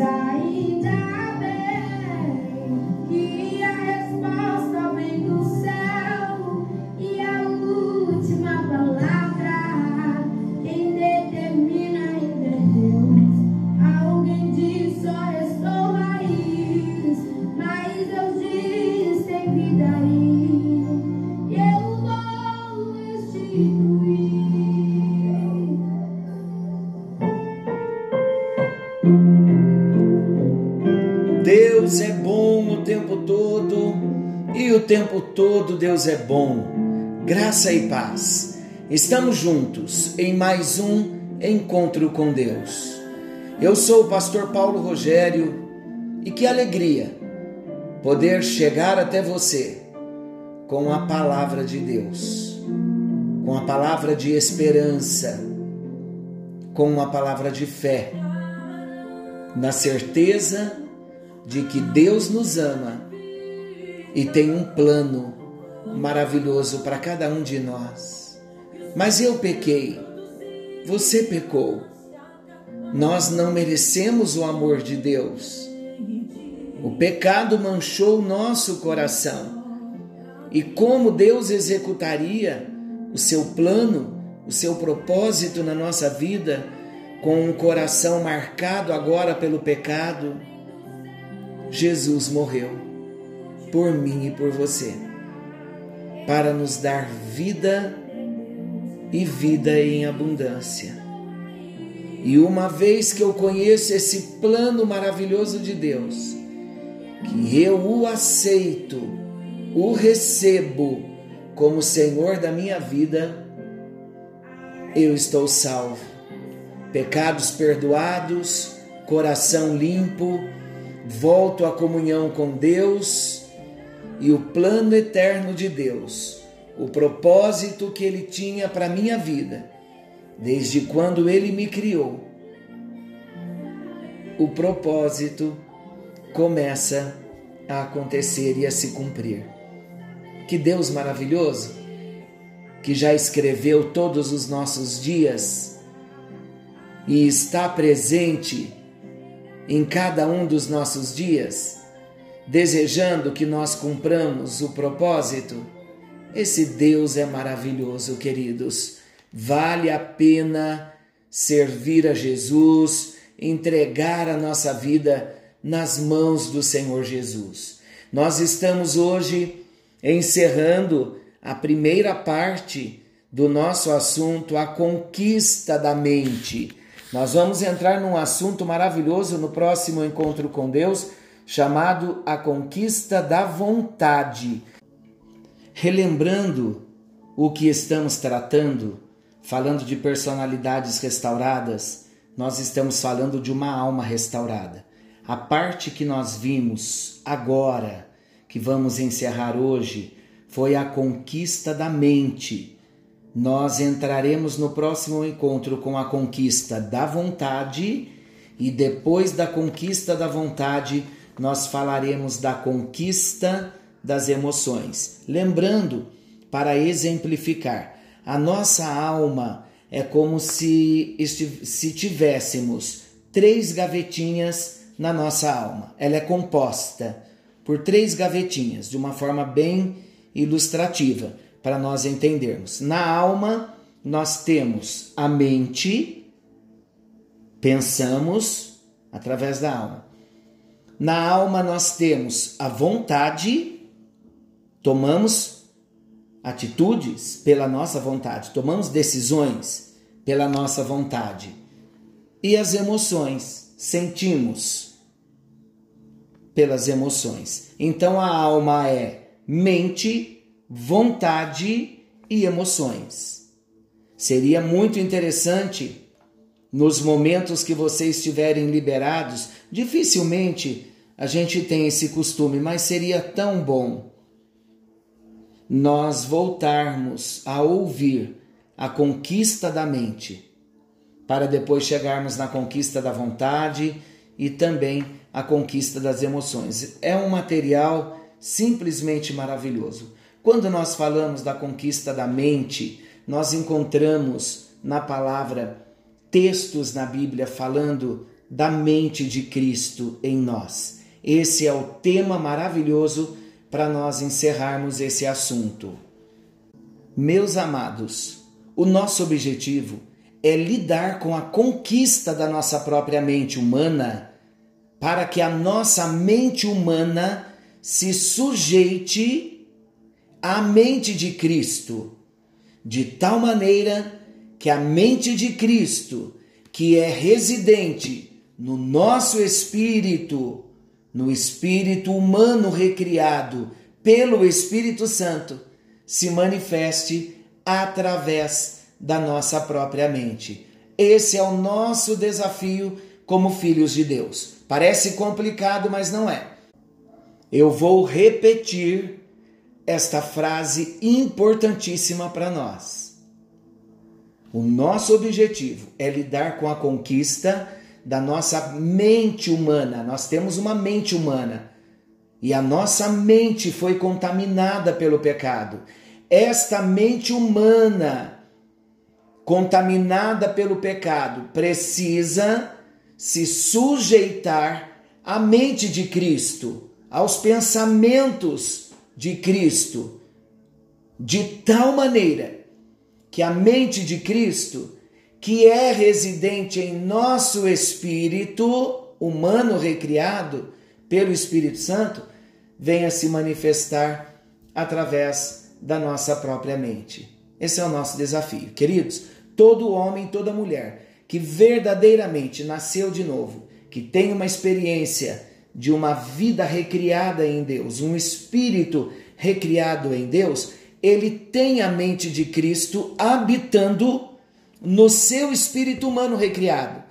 Deus Deus é bom. Graça e paz. Estamos juntos em mais um encontro com Deus. Eu sou o pastor Paulo Rogério e que alegria poder chegar até você com a palavra de Deus, com a palavra de esperança, com a palavra de fé, na certeza de que Deus nos ama e tem um plano maravilhoso para cada um de nós. Mas eu pequei, você pecou. Nós não merecemos o amor de Deus. O pecado manchou o nosso coração. E como Deus executaria o seu plano, o seu propósito na nossa vida, com um coração marcado agora pelo pecado? Jesus morreu por mim e por você, para nos dar vida e vida em abundância. E uma vez que eu conheço esse plano maravilhoso de Deus, que eu o aceito, o recebo como Senhor da minha vida, eu estou salvo. Pecados perdoados, coração limpo, volto à comunhão com Deus e o plano eterno de Deus, o propósito que Ele tinha para a minha vida, desde quando Ele me criou. O propósito começa a acontecer e a se cumprir. Que Deus maravilhoso, que já escreveu todos os nossos dias e está presente em cada um dos nossos dias, desejando que nós cumpramos o propósito. Esse Deus é maravilhoso, queridos. Vale a pena servir a Jesus, entregar a nossa vida nas mãos do Senhor Jesus. Nós estamos hoje encerrando a primeira parte do nosso assunto, a conquista da mente. Nós vamos entrar num assunto maravilhoso no próximo encontro com Deus, chamado a conquista da vontade. Relembrando o que estamos tratando, falando de personalidades restauradas, nós estamos falando de uma alma restaurada. A parte que nós vimos agora, que vamos encerrar hoje, foi a conquista da mente nós entraremos no próximo encontro com a conquista da vontade e depois da conquista da vontade, nós falaremos da conquista das emoções. Lembrando, para exemplificar, a nossa alma é como se, se tivéssemos três gavetinhas na nossa alma. Ela é composta por três gavetinhas, de uma forma bem ilustrativa para nós entendermos. Na alma, nós temos a mente, pensamos através da alma. Na alma, nós temos a vontade, tomamos atitudes pela nossa vontade, tomamos decisões pela nossa vontade. E as emoções, sentimos pelas emoções. Então a alma é mente, vontade e emoções. Seria muito interessante, nos momentos que vocês estiverem liberados, dificilmente a gente tem esse costume, mas seria tão bom nós voltarmos a ouvir a conquista da mente, para depois chegarmos na conquista da vontade e também a conquista das emoções. É um material simplesmente maravilhoso. Quando nós falamos da conquista da mente, nós encontramos na palavra textos na Bíblia falando da mente de Cristo em nós. Esse é o tema maravilhoso para nós encerrarmos esse assunto. Meus amados, o nosso objetivo é lidar com a conquista da nossa própria mente humana para que a nossa mente humana se sujeite à mente de Cristo, de tal maneira que a mente de Cristo, que é residente no nosso espírito, no espírito humano recriado pelo Espírito Santo, se manifeste através da nossa própria mente. Esse é o nosso desafio como filhos de Deus. Parece complicado, mas não é. Eu vou repetir esta frase importantíssima para nós. O nosso objetivo é lidar com a conquista da nossa mente humana. Nós temos uma mente humana e a nossa mente foi contaminada pelo pecado. Esta mente humana contaminada pelo pecado precisa se sujeitar à mente de Cristo, aos pensamentos de Cristo, de tal maneira que a mente de Cristo, que é residente em nosso espírito humano recriado pelo Espírito Santo, venha se manifestar através da nossa própria mente. Esse é o nosso desafio. Queridos, todo homem, toda mulher que verdadeiramente nasceu de novo, que tem uma experiência de uma vida recriada em Deus, um espírito recriado em Deus, ele tem a mente de Cristo habitando no seu espírito humano recriado.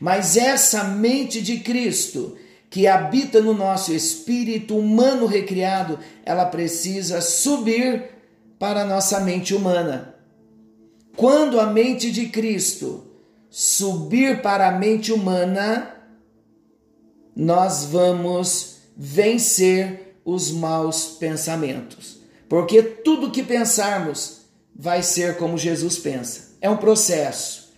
Mas essa mente de Cristo que habita no nosso espírito humano recriado, ela precisa subir para a nossa mente humana. Quando a mente de Cristo subir para a mente humana, nós vamos vencer os maus pensamentos. Porque tudo que pensarmos vai ser como Jesus pensa. É um processo,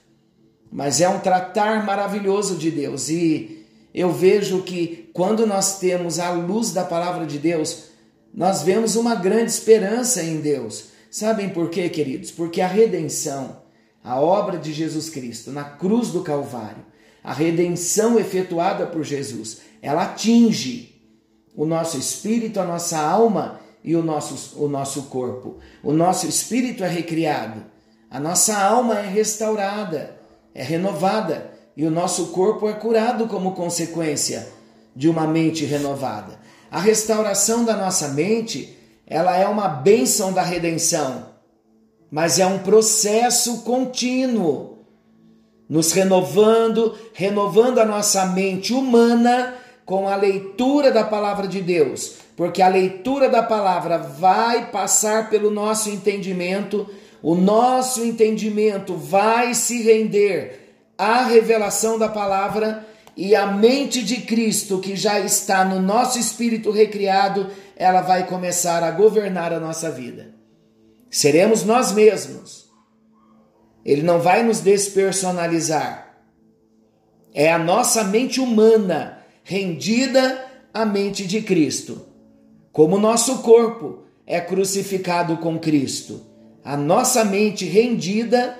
mas é um tratar maravilhoso de Deus. E eu vejo que quando nós temos a luz da palavra de Deus, nós vemos uma grande esperança em Deus. Sabem por quê, queridos? Porque a redenção, a obra de Jesus Cristo na cruz do Calvário, a redenção efetuada por Jesus, ela atinge o nosso espírito, a nossa alma e o nosso, o nosso corpo. O nosso espírito é recriado, a nossa alma é restaurada, é renovada e o nosso corpo é curado como consequência de uma mente renovada. A restauração da nossa mente, ela é uma bênção da redenção, mas é um processo contínuo, nos renovando, renovando a nossa mente humana com a leitura da palavra de Deus, porque a leitura da palavra vai passar pelo nosso entendimento, o nosso entendimento vai se render à revelação da palavra e a mente de Cristo que já está no nosso espírito recriado, ela vai começar a governar a nossa vida. Seremos nós mesmos. Ele não vai nos despersonalizar. É a nossa mente humana rendida à mente de Cristo. Como nosso corpo é crucificado com Cristo, a nossa mente rendida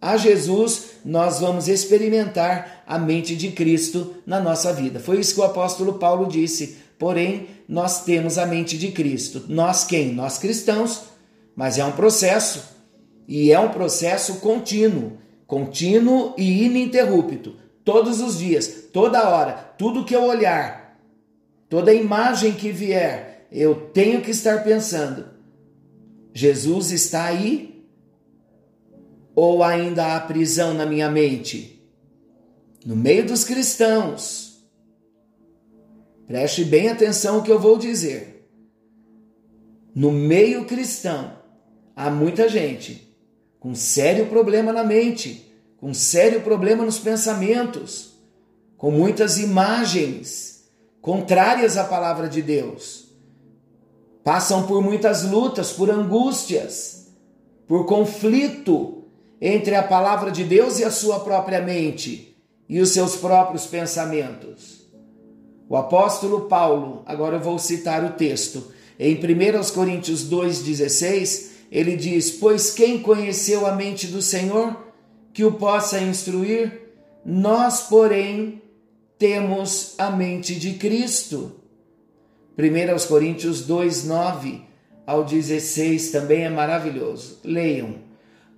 a Jesus, nós vamos experimentar a mente de Cristo na nossa vida. Foi isso que o apóstolo Paulo disse. Porém, nós temos a mente de Cristo. Nós quem? Nós cristãos. Mas é um processo. E é um processo contínuo, contínuo e ininterrupto. Todos os dias, toda hora, tudo que eu olhar, toda imagem que vier, eu tenho que estar pensando: Jesus está aí ou ainda há prisão na minha mente? No meio dos cristãos, preste bem atenção ao que eu vou dizer. No meio cristão, há muita gente com sério problema na mente, com sério problema nos pensamentos, com muitas imagens contrárias à palavra de Deus. Passam por muitas lutas, por angústias, por conflito entre a palavra de Deus e a sua própria mente. e os seus próprios pensamentos. O apóstolo Paulo, agora eu vou citar o texto, em 1 Coríntios 2,16, ele diz: Pois quem conheceu a mente do Senhor que o possa instruir? Nós, porém, temos a mente de Cristo. 1 Coríntios 2, 9 ao 16 também é maravilhoso. Leiam.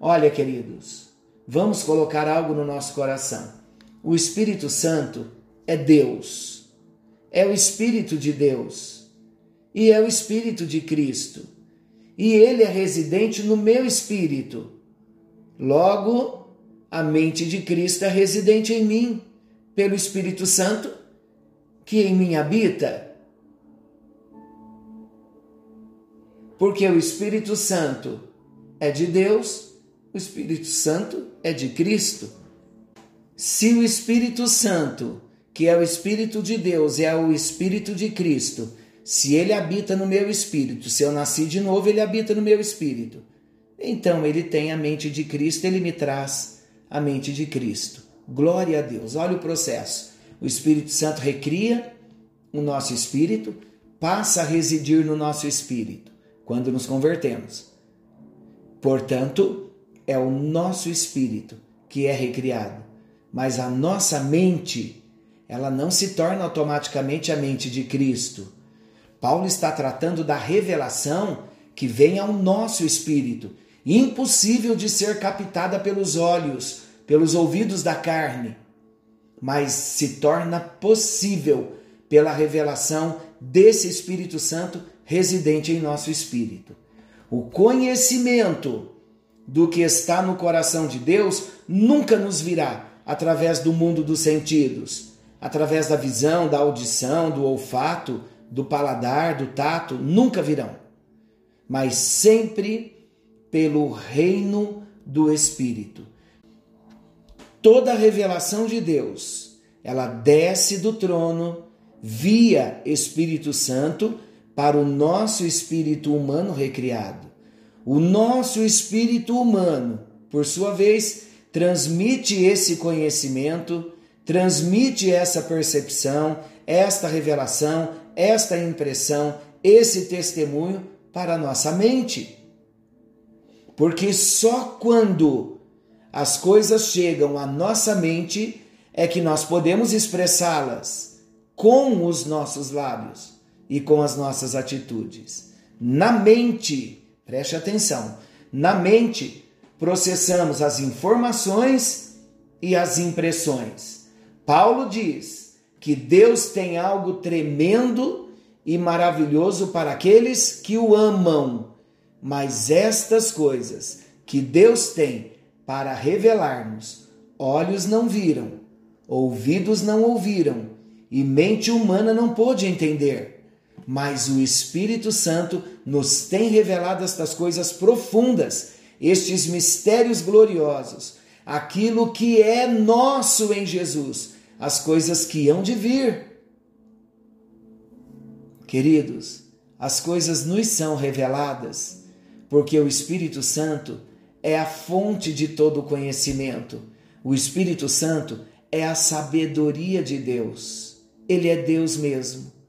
Olha, queridos, vamos colocar algo no nosso coração. O Espírito Santo é Deus, é o Espírito de Deus e é o Espírito de Cristo. E ele é residente no meu espírito. Logo, a mente de Cristo é residente em mim, pelo Espírito Santo que em mim habita. Porque o Espírito Santo é de Deus, o Espírito Santo é de Cristo. Se o Espírito Santo, que é o Espírito de Deus, é o Espírito de Cristo, se ele habita no meu espírito, se eu nasci de novo, ele habita no meu espírito. Então ele tem a mente de Cristo, ele me traz a mente de Cristo. Glória a Deus. Olha o processo. O Espírito Santo recria o nosso espírito, passa a residir no nosso espírito quando nos convertemos. Portanto, é o nosso espírito que é recriado, mas a nossa mente, ela não se torna automaticamente a mente de Cristo. Paulo está tratando da revelação que vem ao nosso espírito, impossível de ser captada pelos olhos, pelos ouvidos da carne, mas se torna possível pela revelação desse Espírito Santo residente em nosso espírito. O conhecimento do que está no coração de Deus nunca nos virá através do mundo dos sentidos, através da visão, da audição, do olfato, do paladar, do tato, nunca virão, mas sempre pelo reino do Espírito. Toda a revelação de Deus, ela desce do trono via Espírito Santo para o nosso espírito humano recriado. O nosso espírito humano, por sua vez, transmite esse conhecimento, transmite essa percepção, esta revelação, esta impressão, esse testemunho para a nossa mente. Porque só quando as coisas chegam à nossa mente é que nós podemos expressá-las com os nossos lábios e com as nossas atitudes. Na mente, preste atenção, na mente processamos as informações e as impressões. Paulo diz que Deus tem algo tremendo e maravilhoso para aqueles que o amam, mas estas coisas que Deus tem para revelar-nos, olhos não viram, ouvidos não ouviram e mente humana não pôde entender mas o Espírito Santo nos tem revelado estas coisas profundas, estes mistérios gloriosos, aquilo que é nosso em Jesus, as coisas que hão de vir. Queridos, as coisas nos são reveladas porque o Espírito Santo é a fonte de todo conhecimento. O Espírito Santo é a sabedoria de Deus. Ele é Deus mesmo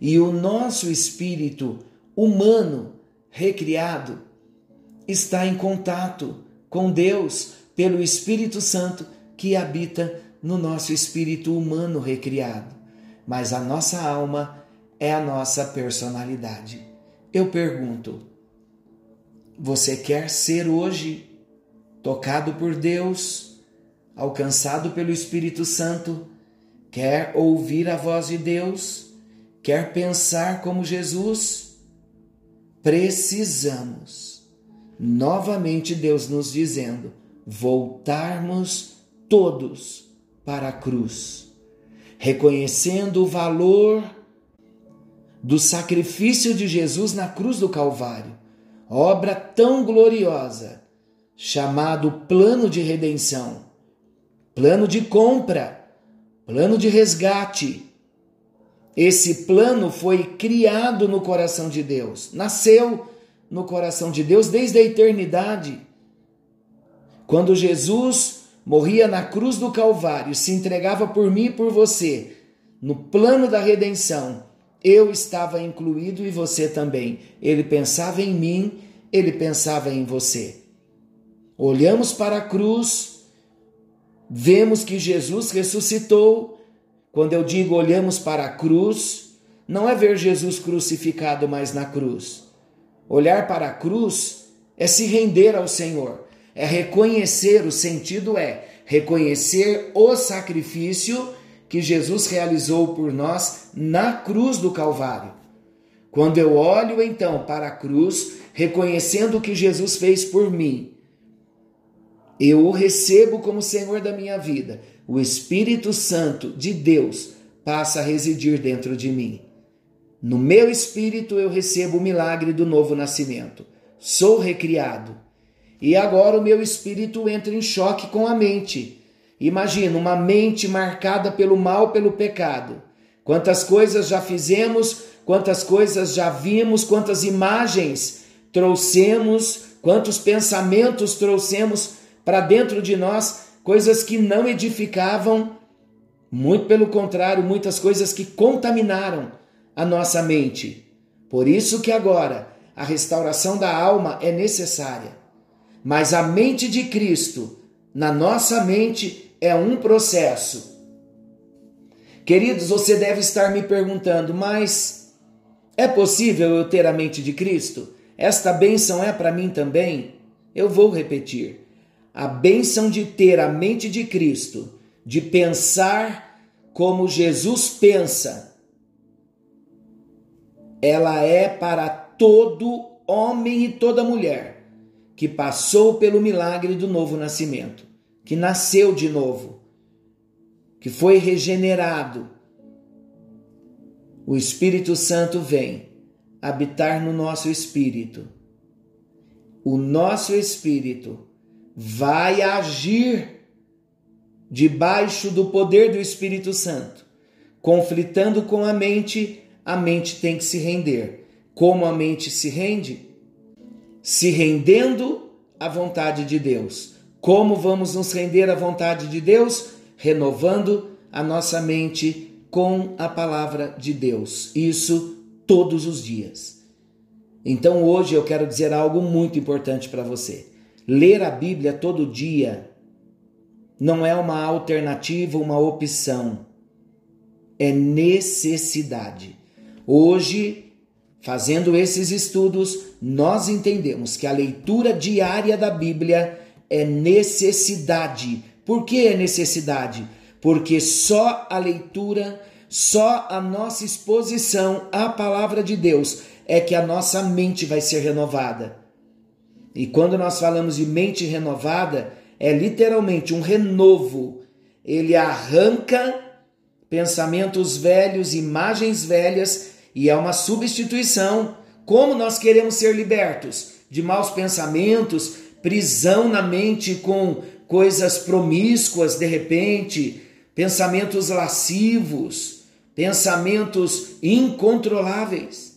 e o nosso espírito humano recriado está em contato com Deus pelo Espírito Santo que habita no nosso espírito humano recriado. Mas a nossa alma é a nossa personalidade. Eu pergunto: você quer ser hoje tocado por Deus, alcançado pelo Espírito Santo? Quer ouvir a voz de Deus? Quer pensar como Jesus, precisamos, novamente Deus nos dizendo, voltarmos todos para a cruz, reconhecendo o valor do sacrifício de Jesus na cruz do Calvário, obra tão gloriosa, chamado plano de redenção, plano de compra, plano de resgate esse plano foi criado no coração de Deus, nasceu no coração de Deus desde a eternidade. Quando Jesus morria na cruz do Calvário, se entregava por mim e por você, no plano da redenção, eu estava incluído e você também. Ele pensava em mim, ele pensava em você. Olhamos para a cruz, vemos que Jesus ressuscitou. Quando eu digo olhamos para a cruz, não é ver Jesus crucificado mais na cruz. Olhar para a cruz é se render ao Senhor, é reconhecer, o sentido é reconhecer o sacrifício que Jesus realizou por nós na cruz do Calvário. Quando eu olho então para a cruz, reconhecendo o que Jesus fez por mim, eu o recebo como Senhor da minha vida. O Espírito Santo de Deus passa a residir dentro de mim. No meu espírito eu recebo o milagre do novo nascimento. Sou recriado. E agora o meu espírito entra em choque com a mente Imagina uma mente marcada pelo mal, pelo pecado. Quantas coisas já fizemos, quantas coisas já vimos, quantas imagens trouxemos, quantos pensamentos trouxemos para dentro de nós, coisas que não edificavam, muito pelo contrário, muitas coisas que contaminaram a nossa mente. Por isso que agora a restauração da alma é necessária. Mas a mente de Cristo na nossa mente é um processo. Queridos, você deve estar me perguntando, mas é possível eu ter a mente de Cristo? Esta bênção é para mim também? Eu vou repetir. A bênção de ter a mente de Cristo, de pensar como Jesus pensa, ela é para todo homem e toda mulher que passou pelo milagre do novo nascimento, que nasceu de novo, que foi regenerado. O Espírito Santo vem habitar no nosso espírito. O nosso espírito vai agir debaixo do poder do Espírito Santo, conflitando com a mente, a mente tem que se render. Como a mente se rende? se rendendo à vontade de Deus. Como vamos nos render à vontade de Deus? Renovando a nossa mente com a palavra de Deus. Isso todos os dias. Então hoje eu quero dizer algo muito importante para você. Ler a Bíblia todo dia não é uma alternativa, uma opção. É necessidade. Hoje Fazendo esses estudos, nós entendemos que a leitura diária da Bíblia é necessidade. Por que é necessidade? Porque só a leitura, só a nossa exposição à palavra de Deus é que a nossa mente vai ser renovada. E quando nós falamos de mente renovada, é literalmente um renovo. Ele arranca pensamentos velhos, imagens velhas e é uma substituição. Como nós queremos ser libertos de maus pensamentos, prisão na mente com coisas promíscuas de repente, pensamentos lascivos, pensamentos incontroláveis.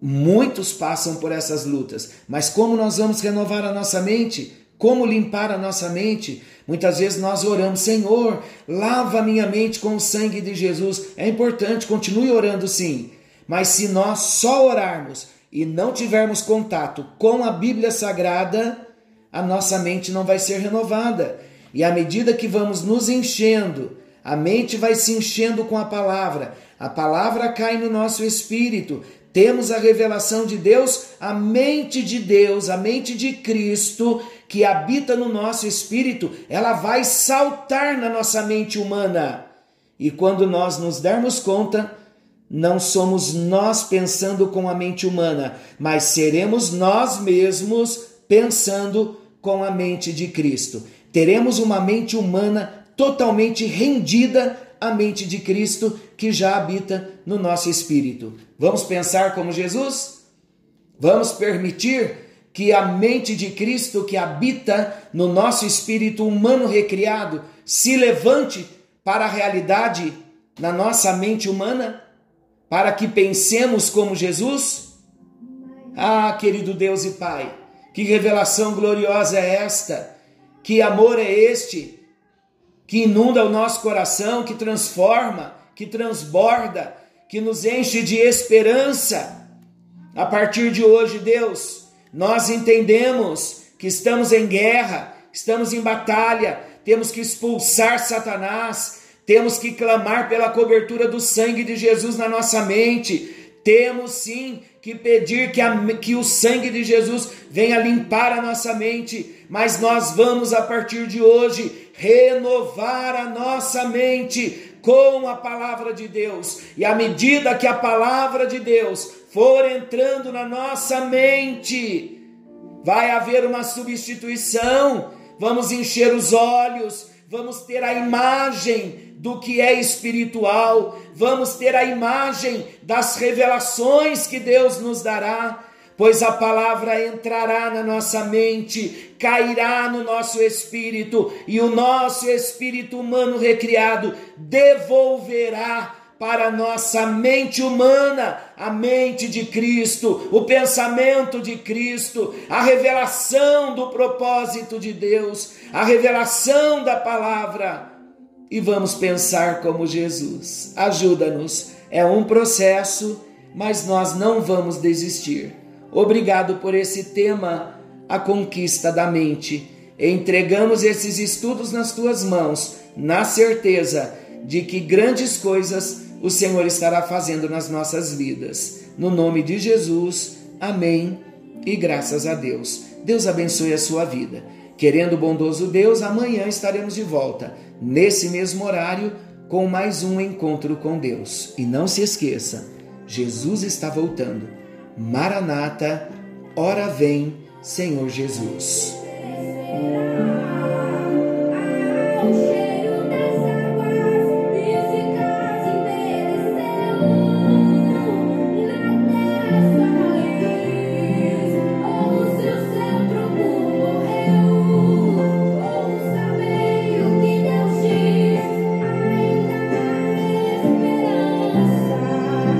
Muitos passam por essas lutas, mas como nós vamos renovar a nossa mente? Como limpar a nossa mente? Muitas vezes nós oramos, Senhor, lava minha mente com o sangue de Jesus. É importante, continue orando sim, mas se nós só orarmos e não tivermos contato com a Bíblia Sagrada, a nossa mente não vai ser renovada. E à medida que vamos nos enchendo, a mente vai se enchendo com a palavra, a palavra cai no nosso espírito, temos a revelação de Deus, a mente de Deus, a mente de Cristo que habita no nosso espírito, ela vai saltar na nossa mente humana. E quando nós nos dermos conta, não somos nós pensando com a mente humana, mas seremos nós mesmos pensando com a mente de Cristo. Teremos uma mente humana totalmente rendida à mente de Cristo que já habita no nosso espírito. Vamos pensar como Jesus? Vamos permitir que a mente de Cristo que habita no nosso espírito humano recriado se levante para a realidade na nossa mente humana? para que pensemos como Jesus? Ah, querido Deus e Pai, que revelação gloriosa é esta! Que amor é este que inunda o nosso coração, que transforma, que transborda, que nos enche de esperança. A partir de hoje, Deus, nós entendemos que estamos em guerra, estamos em batalha, temos que expulsar Satanás, temos que clamar pela cobertura do sangue de Jesus na nossa mente, temos sim que pedir que, a, que o sangue de Jesus venha limpar a nossa mente, mas nós vamos a partir de hoje renovar a nossa mente com a palavra de Deus, e à medida que a palavra de Deus for entrando na nossa mente, vai haver uma substituição, vamos encher os olhos, vamos ter a imagem do que é espiritual, vamos ter a imagem das revelações que Deus nos dará, pois a palavra entrará na nossa mente, cairá no nosso espírito, e o nosso espírito humano recriado devolverá para nossa mente humana, a mente de Cristo, o pensamento de Cristo, a revelação do propósito de Deus, a revelação da palavra. E vamos pensar como Jesus. Ajuda-nos. É um processo, mas nós não vamos desistir. Obrigado por esse tema, a conquista da mente. Entregamos esses estudos nas tuas mãos, na certeza de que grandes coisas o Senhor estará fazendo nas nossas vidas. No nome de Jesus, amém e graças a Deus. Deus abençoe a sua vida. Querendo o bondoso Deus, amanhã estaremos de volta, nesse mesmo horário, com mais um encontro com Deus. E não se esqueça, Jesus está voltando. Maranata, ora vem, Senhor Jesus.